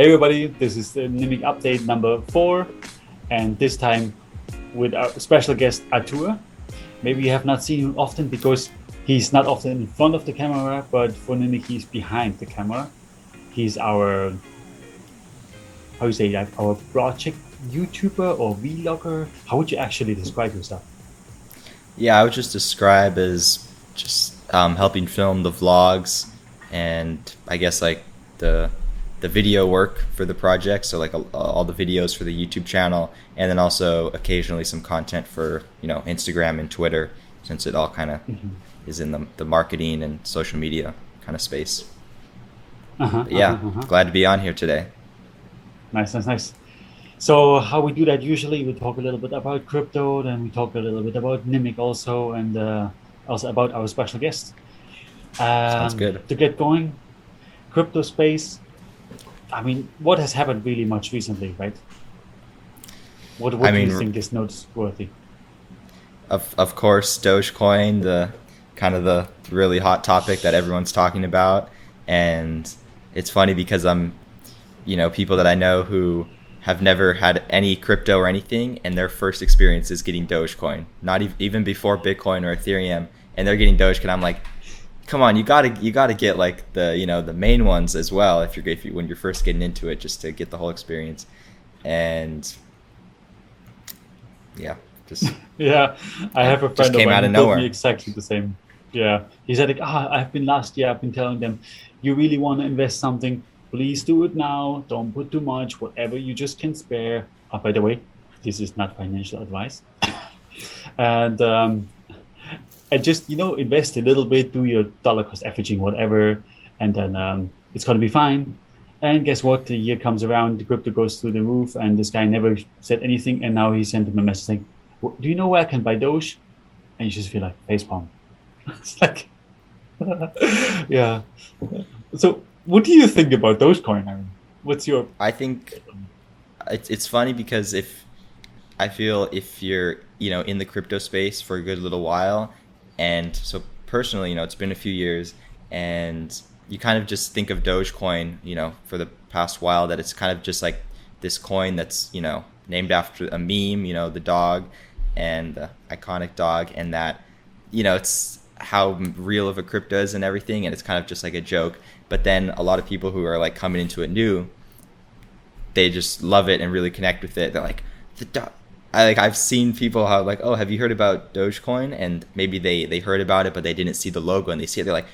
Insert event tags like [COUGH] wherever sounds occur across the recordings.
Hey everybody, this is the Nimiq update number four, and this time with our special guest Artur. Maybe you have not seen him often because he's not often in front of the camera, but for Nimiq he's behind the camera. He's our how you say that our project YouTuber or vlogger. How would you actually describe yourself? Yeah, I would just describe as just um, helping film the vlogs and I guess like the the video work for the project so like all the videos for the youtube channel and then also occasionally some content for you know instagram and twitter since it all kind of mm-hmm. is in the, the marketing and social media kind of space uh-huh, yeah uh-huh, uh-huh. glad to be on here today nice nice nice so how we do that usually we talk a little bit about crypto then we talk a little bit about Nimiq also and uh, also about our special guest um, Sounds good. To get going, crypto space. I mean, what has happened really much recently, right? What, what I do mean, you think is noteworthy? Of of course, Dogecoin, the kind of the really hot topic that everyone's talking about, and it's funny because I'm, you know, people that I know who have never had any crypto or anything, and their first experience is getting Dogecoin, not even before Bitcoin or Ethereum, and they're getting Dogecoin. I'm like, come on, you gotta you gotta get like the you know the main ones as well if you're if you, when you're first getting into it just to get the whole experience, and yeah, just [LAUGHS] yeah, I have a friend came of out of nowhere. exactly the same. Yeah, he said like, ah, I've been last year. I've been telling them, you really want to invest something, please do it now. Don't put too much. Whatever you just can spare. Oh, by the way, this is not financial advice. [LAUGHS] and um, and just you know invest a little bit, do your dollar cost averaging, whatever, and then um, it's gonna be fine. And guess what? The year comes around, the crypto goes through the roof, and this guy never said anything, and now he sent him a message saying, "Do you know where I can buy Doge?" And you just feel like facepalm. [LAUGHS] it's like, [LAUGHS] yeah. So, what do you think about Dogecoin? I mean, what's your? I think it's it's funny because if I feel if you're you know in the crypto space for a good little while and so personally, you know, it's been a few years, and you kind of just think of Dogecoin, you know, for the past while that it's kind of just like this coin that's you know named after a meme, you know, the dog and the iconic dog, and that you know it's how real of a crypto is and everything, and it's kind of just like a joke. But then a lot of people who are like coming into it new, they just love it and really connect with it. They're like, the dog, I like I've seen people how like oh have you heard about Dogecoin? And maybe they they heard about it but they didn't see the logo and they see it they're like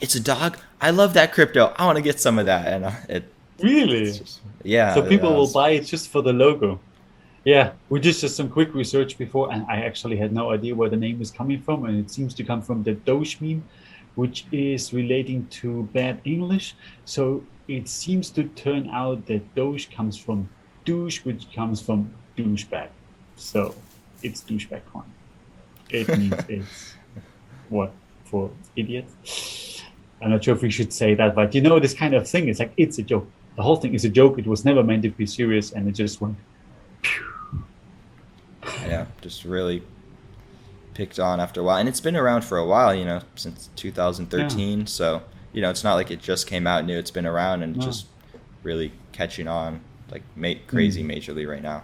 it's a dog? I love that crypto. I want to get some of that. And uh, it really? just, yeah so people will buy it just for the logo? Yeah we just did some quick research before and I actually had no idea where the name is coming from and it seems to come from the Doge meme which is relating to bad English. So it seems to turn out that Doge comes from douche which comes from douchebag so it's douchebag coin. It [LAUGHS] means it's what for idiots. I'm not sure if we should say that, but you know, this kind of thing is like it's a joke. The whole thing is a joke. It was never meant to be serious, and it just went. Yeah, just really picked on after a while, and it's been around for a while. You know, since 2013. Yeah. So you know, it's not like it just came out new. It's been around and no. just really catching on like ma- crazy mm. majorly right now.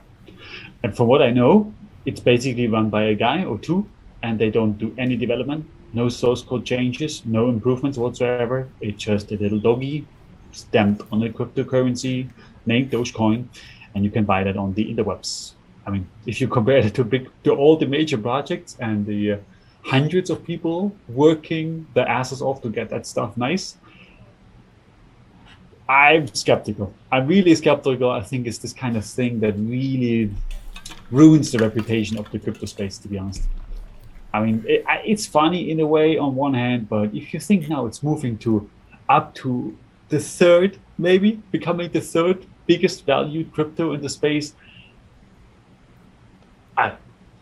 And from what I know, it's basically run by a guy or two, and they don't do any development, no source code changes, no improvements whatsoever. It's just a little doggy stamped on a cryptocurrency named Dogecoin, and you can buy that on the interwebs. I mean, if you compare it to big to all the major projects and the uh, hundreds of people working their asses off to get that stuff nice, I'm skeptical. I'm really skeptical. I think it's this kind of thing that really ruins the reputation of the crypto space, to be honest. I mean, it, it's funny in a way on one hand, but if you think now it's moving to up to the third, maybe becoming the third biggest valued crypto in the space, I.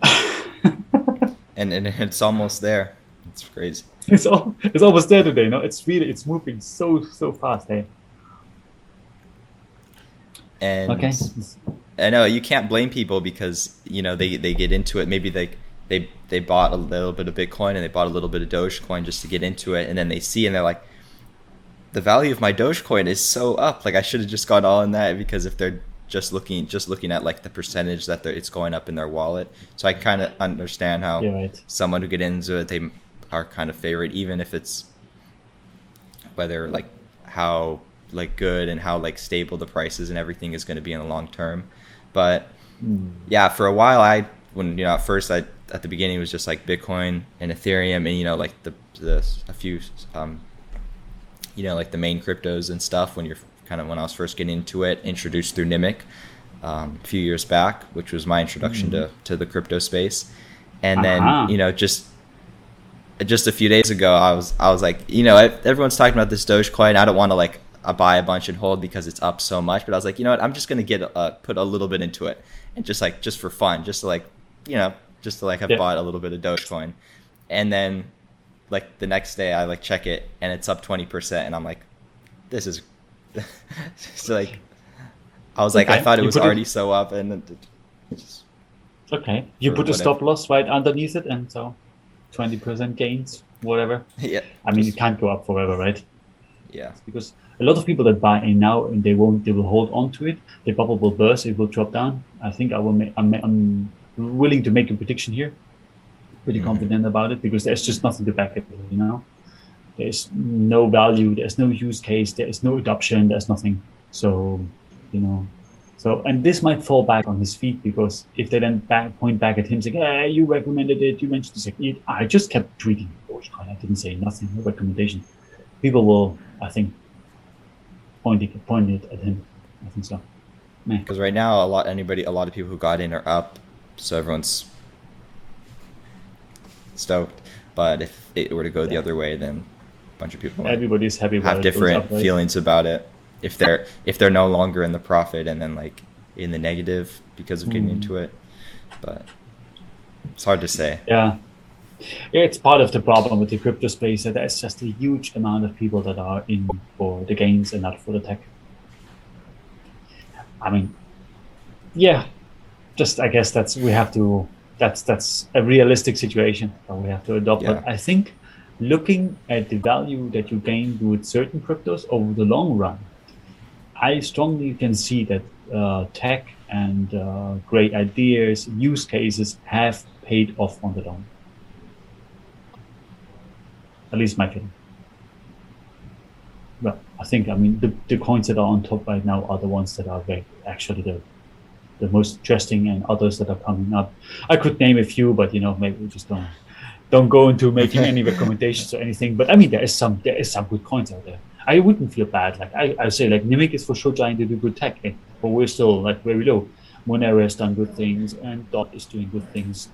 [LAUGHS] [LAUGHS] and and it's almost there. It's crazy. It's all it's almost there today. No, it's really it's moving so so fast. Hey. And okay. I know you can't blame people because you know they, they get into it. Maybe they they they bought a little bit of Bitcoin and they bought a little bit of Dogecoin just to get into it, and then they see and they're like, the value of my Dogecoin is so up. Like I should have just gone all in that because if they're just looking just looking at like the percentage that it's going up in their wallet. So I kind of understand how right. someone who get into it they are kind of favorite even if it's whether like how like good and how like stable the prices and everything is going to be in the long term. But Mm. yeah, for a while I when you know at first I at the beginning it was just like Bitcoin and Ethereum and you know like the the a few um you know like the main cryptos and stuff when you're kind of when I was first getting into it introduced through Nimiq um, a few years back which was my introduction to to the crypto space and Uh-huh. then you know just just a few days ago I was I was like you know everyone's talking about this Dogecoin I don't want to like uh, buy a bunch and hold because it's up so much but I was like you know what I'm just gonna get uh, put a little bit into it and just like just for fun just to like you know just to like have Yeah. bought a little bit of Dogecoin and then like the next day I like check it and it's up 20% and I'm like this is [LAUGHS] so like I was like I thought it You was put it- already so up and it just Okay. You put a stop loss right underneath it, and so 20% gains, whatever. [LAUGHS] yeah I mean, it can't go up forever, right? Yeah Because a lot of people that buy in now and they won't, they will hold on to it. The bubble will burst, it will drop down. I think I will make, I'm, I'm willing to make a prediction here. Pretty Mhm. confident about it because there's just nothing to back it, you know? There's no value, there's no use case, there's no adoption, there's nothing. So, you know, so, and this might fall back on his feet because if they then back, point back at him saying, hey, you recommended it, you mentioned this, it, I just kept tweeting I didn't say nothing, no recommendation. People will, I think, point it, point it at him. I think so. Because right now a lot anybody a lot of people who got in are up so everyone's stoked but if it were to go the other way then a bunch of people Everybody's happy have different up, right? feelings about it if they're if they're no longer in the profit and then like in the negative because of getting Mm. into it but it's hard to say Yeah. Yeah, It's part of the problem with the crypto space that there's just a huge amount of people that are in for the gains and not for the tech. I mean, yeah, just I guess that's we have to that's that's a realistic situation that we have to adopt. But I think looking at the value that you gain with certain cryptos over the long run, I strongly can see that uh, tech and uh, great ideas, use cases have paid off on the long. At least my feeling. Well, I think I mean the, the coins that are on top right now are the ones that are very, actually the the most interesting, and others that are coming up. I could name a few, but you know maybe we just don't don't go into making any [LAUGHS] recommendations or anything. But I mean there is some there is some good coins out there. I wouldn't feel bad. Like I, I say, like Nimiq is for sure trying to do good tech, eh, but we're still like very low. Monero has done good things, and Dot is doing good things.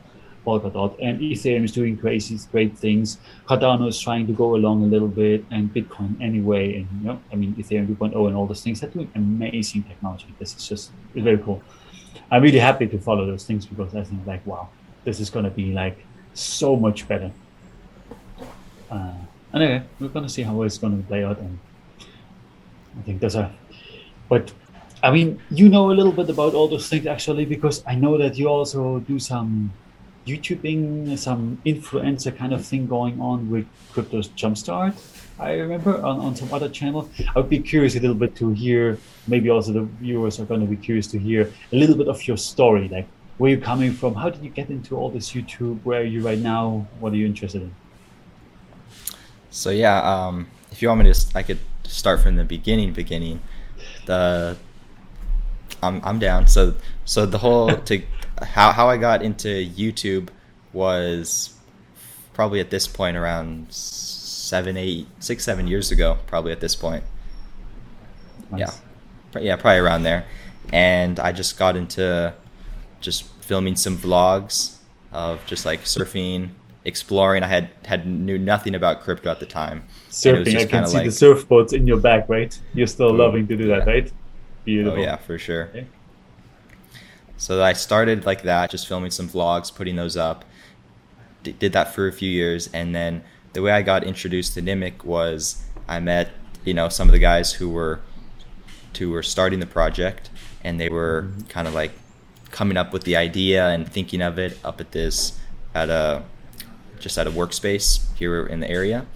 Polkadot and Ethereum is doing crazy, great things. Cardano is trying to go along a little bit, and Bitcoin anyway. And you know, I mean, Ethereum 2.0 and all those things. They're doing amazing technology. This is just it's very cool. I'm really happy to follow those things because I think like, wow, this is gonna be like so much better. Uh, anyway, we're gonna see how it's gonna play out, and I think there's a. But I mean, you know a little bit about all those things actually, because I know that you also do some YouTubing, some influencer kind of thing going on with Crypto's Jumpstart. I remember on, on some other channel. I would be curious a little bit to hear. Maybe also the viewers are going to be curious to hear a little bit of your story, like where you're coming from. How did you get into all this YouTube? Where are you right now? What are you interested in? So yeah, um, if you want me to, I could start from the beginning. Beginning, the I'm I'm down. So so the whole to how how I got into YouTube was probably at this point around seven, eight, six, seven years ago. Probably at this point. Nice. Yeah, yeah, probably around there. And I just got into just filming some vlogs of just like surfing, exploring. I had had knew nothing about crypto at the time. And it was Surfing. I can see like- the surfboards in your back, right? You're still Oh, loving to do that, yeah. right? Beautiful. Oh yeah, for sure. Okay. So I started like that, just filming some vlogs, putting those up. D- did that for a few years, and then the way I got introduced to Nimiq was I met you know some of the guys who were who were starting the project, and they were kind of like coming up with the idea and thinking of it up at this at a just at a workspace here in the area,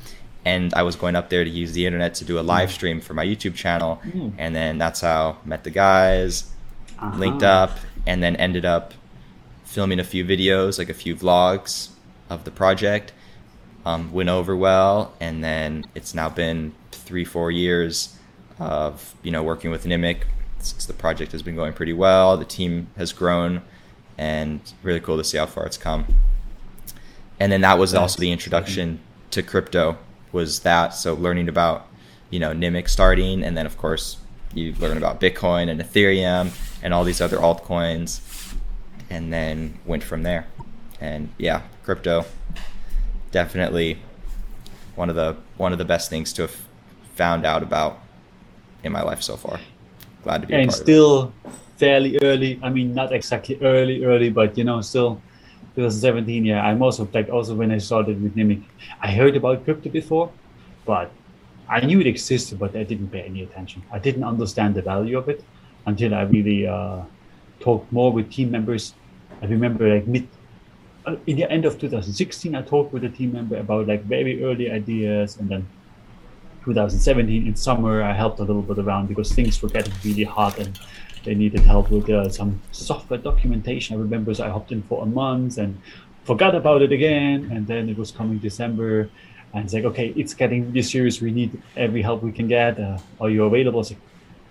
and I was going up there to use the internet to do a live stream for my YouTube channel, Mm. and then that's how I met the guys, Uh-huh. linked up, and then ended up filming a few videos, like a few vlogs of the project. Um, went over well, and then it's now been three, four years of you know working with Nimiq. Since the project has been going pretty well, the team has grown, and really cool to see how far it's come. And then that was That's also the introduction to crypto. Was that so learning about you know Nimiq starting, and then of course you learn about Bitcoin and Ethereum and all these other altcoins, and then went from there. And yeah, crypto definitely one of the one of the best things to have found out about in my life so far. Glad to be and part of it. still fairly early. I mean, not exactly early, early, but you know, still 2017. Yeah, I'm also like also when I started with Nimiq, I heard about crypto before, but I knew it existed, but I didn't pay any attention. I didn't understand the value of it until I really uh, talked more with team members. I remember like mid uh, in the end of 2016, I talked with a team member about like very early ideas, and then 2017 in summer, I helped a little bit around because things were getting really hot and they needed help with uh, some software documentation. I remember so I hopped in for a month and forgot about it again, and then it was coming December, and it's like, okay, it's getting really serious. We need every help we can get. Uh, are you available? It's like,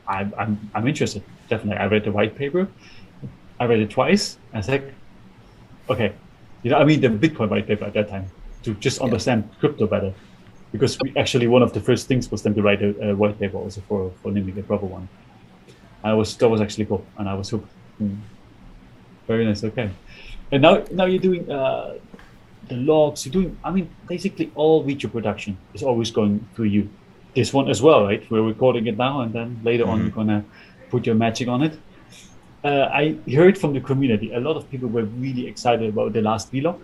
I'm, I'm, I'm interested. Definitely. I read the white paper. I read it twice. And it's like, okay, you know, I mean, the Bitcoin white paper at that time to just understand crypto better, because we actually one of the first things was then to write a, a white paper also for for Nimiq, a proper one. I was that was actually cool, and I was hooked. Mm. Very nice. Okay, and now now you're doing uh, the logs. You're doing. I mean, basically all video production is always going through you. This one as well, right? We're recording it now, and then later on Mhm. you're gonna put your magic on it. Uh, I heard from the community a lot of people were really excited about the last vlog,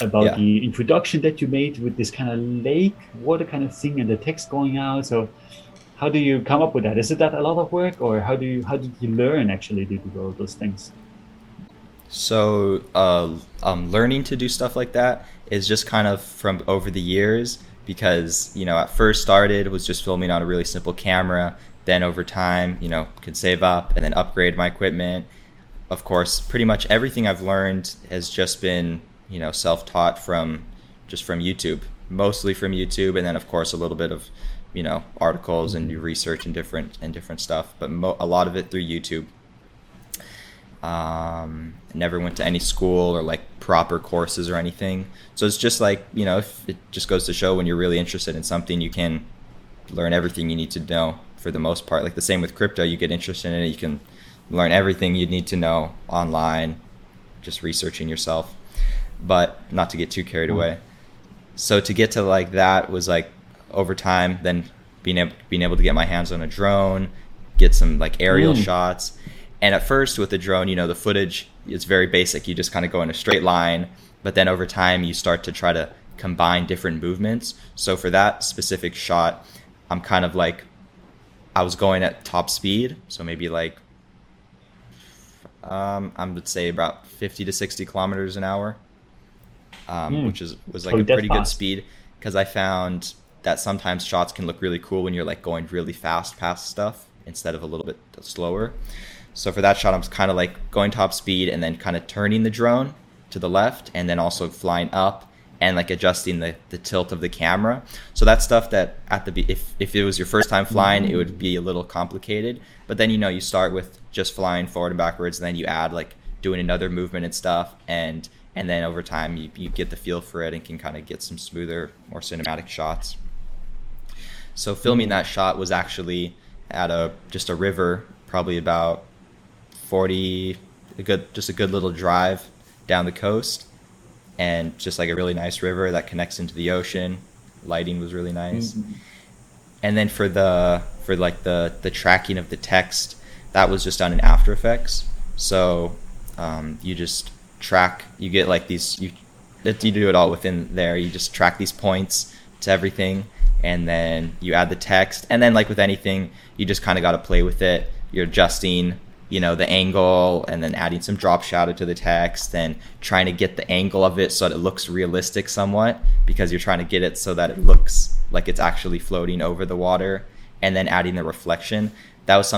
about Yeah. the introduction that you made with this kind of lake water kind of thing and the text going out. So, how do you come up with that? Is it that a lot of work, or how do you how did you learn actually to do all those things? So, uh, um, learning to do stuff like that is just kind of from over the years because, you know, at first started was just filming on a really simple camera. Then over time, you know, could save up and then upgrade my equipment. Of course, pretty much everything I've learned has just been, you know, self-taught from just from YouTube, mostly from YouTube, and then of course a little bit of, you know, articles and research and different and different stuff, but mo- a lot of it through YouTube. Um, never went to any school or like proper courses or anything. So it's just like you know, if it just goes to show when you're really interested in something, you can learn everything you need to know for the most part. Like the same with crypto, you get interested in it, you can learn everything you need to know online, just researching yourself. But not to get too carried away. So to get to like that was like over time, then being able being able to get my hands on a drone, get some like aerial Mm. shots. And at first with the drone, you know, the footage is very basic. You just kind of go in a straight line, but then over time you start to try to combine different movements. So for that specific shot, I'm kind of like I was going at top speed, so maybe like um, I would say about 50 to 60 kilometers an hour, um, Hmm. which is was like Oh, a pretty good speed because I found that sometimes shots can look really cool when you're like going really fast past stuff instead of a little bit slower. So for that shot, I'm kind of like going top speed and then kind of turning the drone to the left and then also flying up and like adjusting the, the tilt of the camera. So that's stuff that at the if if it was your first time flying, it would be a little complicated. But then you know you start with just flying forward and backwards, and then you add like doing another movement and stuff, and and then over time you, you get the feel for it and can kind of get some smoother, more cinematic shots. So filming that shot was actually at a just a river, probably about forty, a good just a good little drive down the coast, and just like a really nice river that connects into the ocean. Lighting was really nice. Mhm. And then for the for like the the tracking of the text, that was just done in After Effects. So um, you just track. You get like these. You you do it all within there. You just track these points to everything, and then you add the text. And then like with anything, you just kind of got to play with it. You're adjusting you know the angle and then adding some drop shadow to the text and trying to get the angle of it so that it looks realistic somewhat because you're trying to get it so that it looks like it's actually floating over the water and then adding the reflection. That was something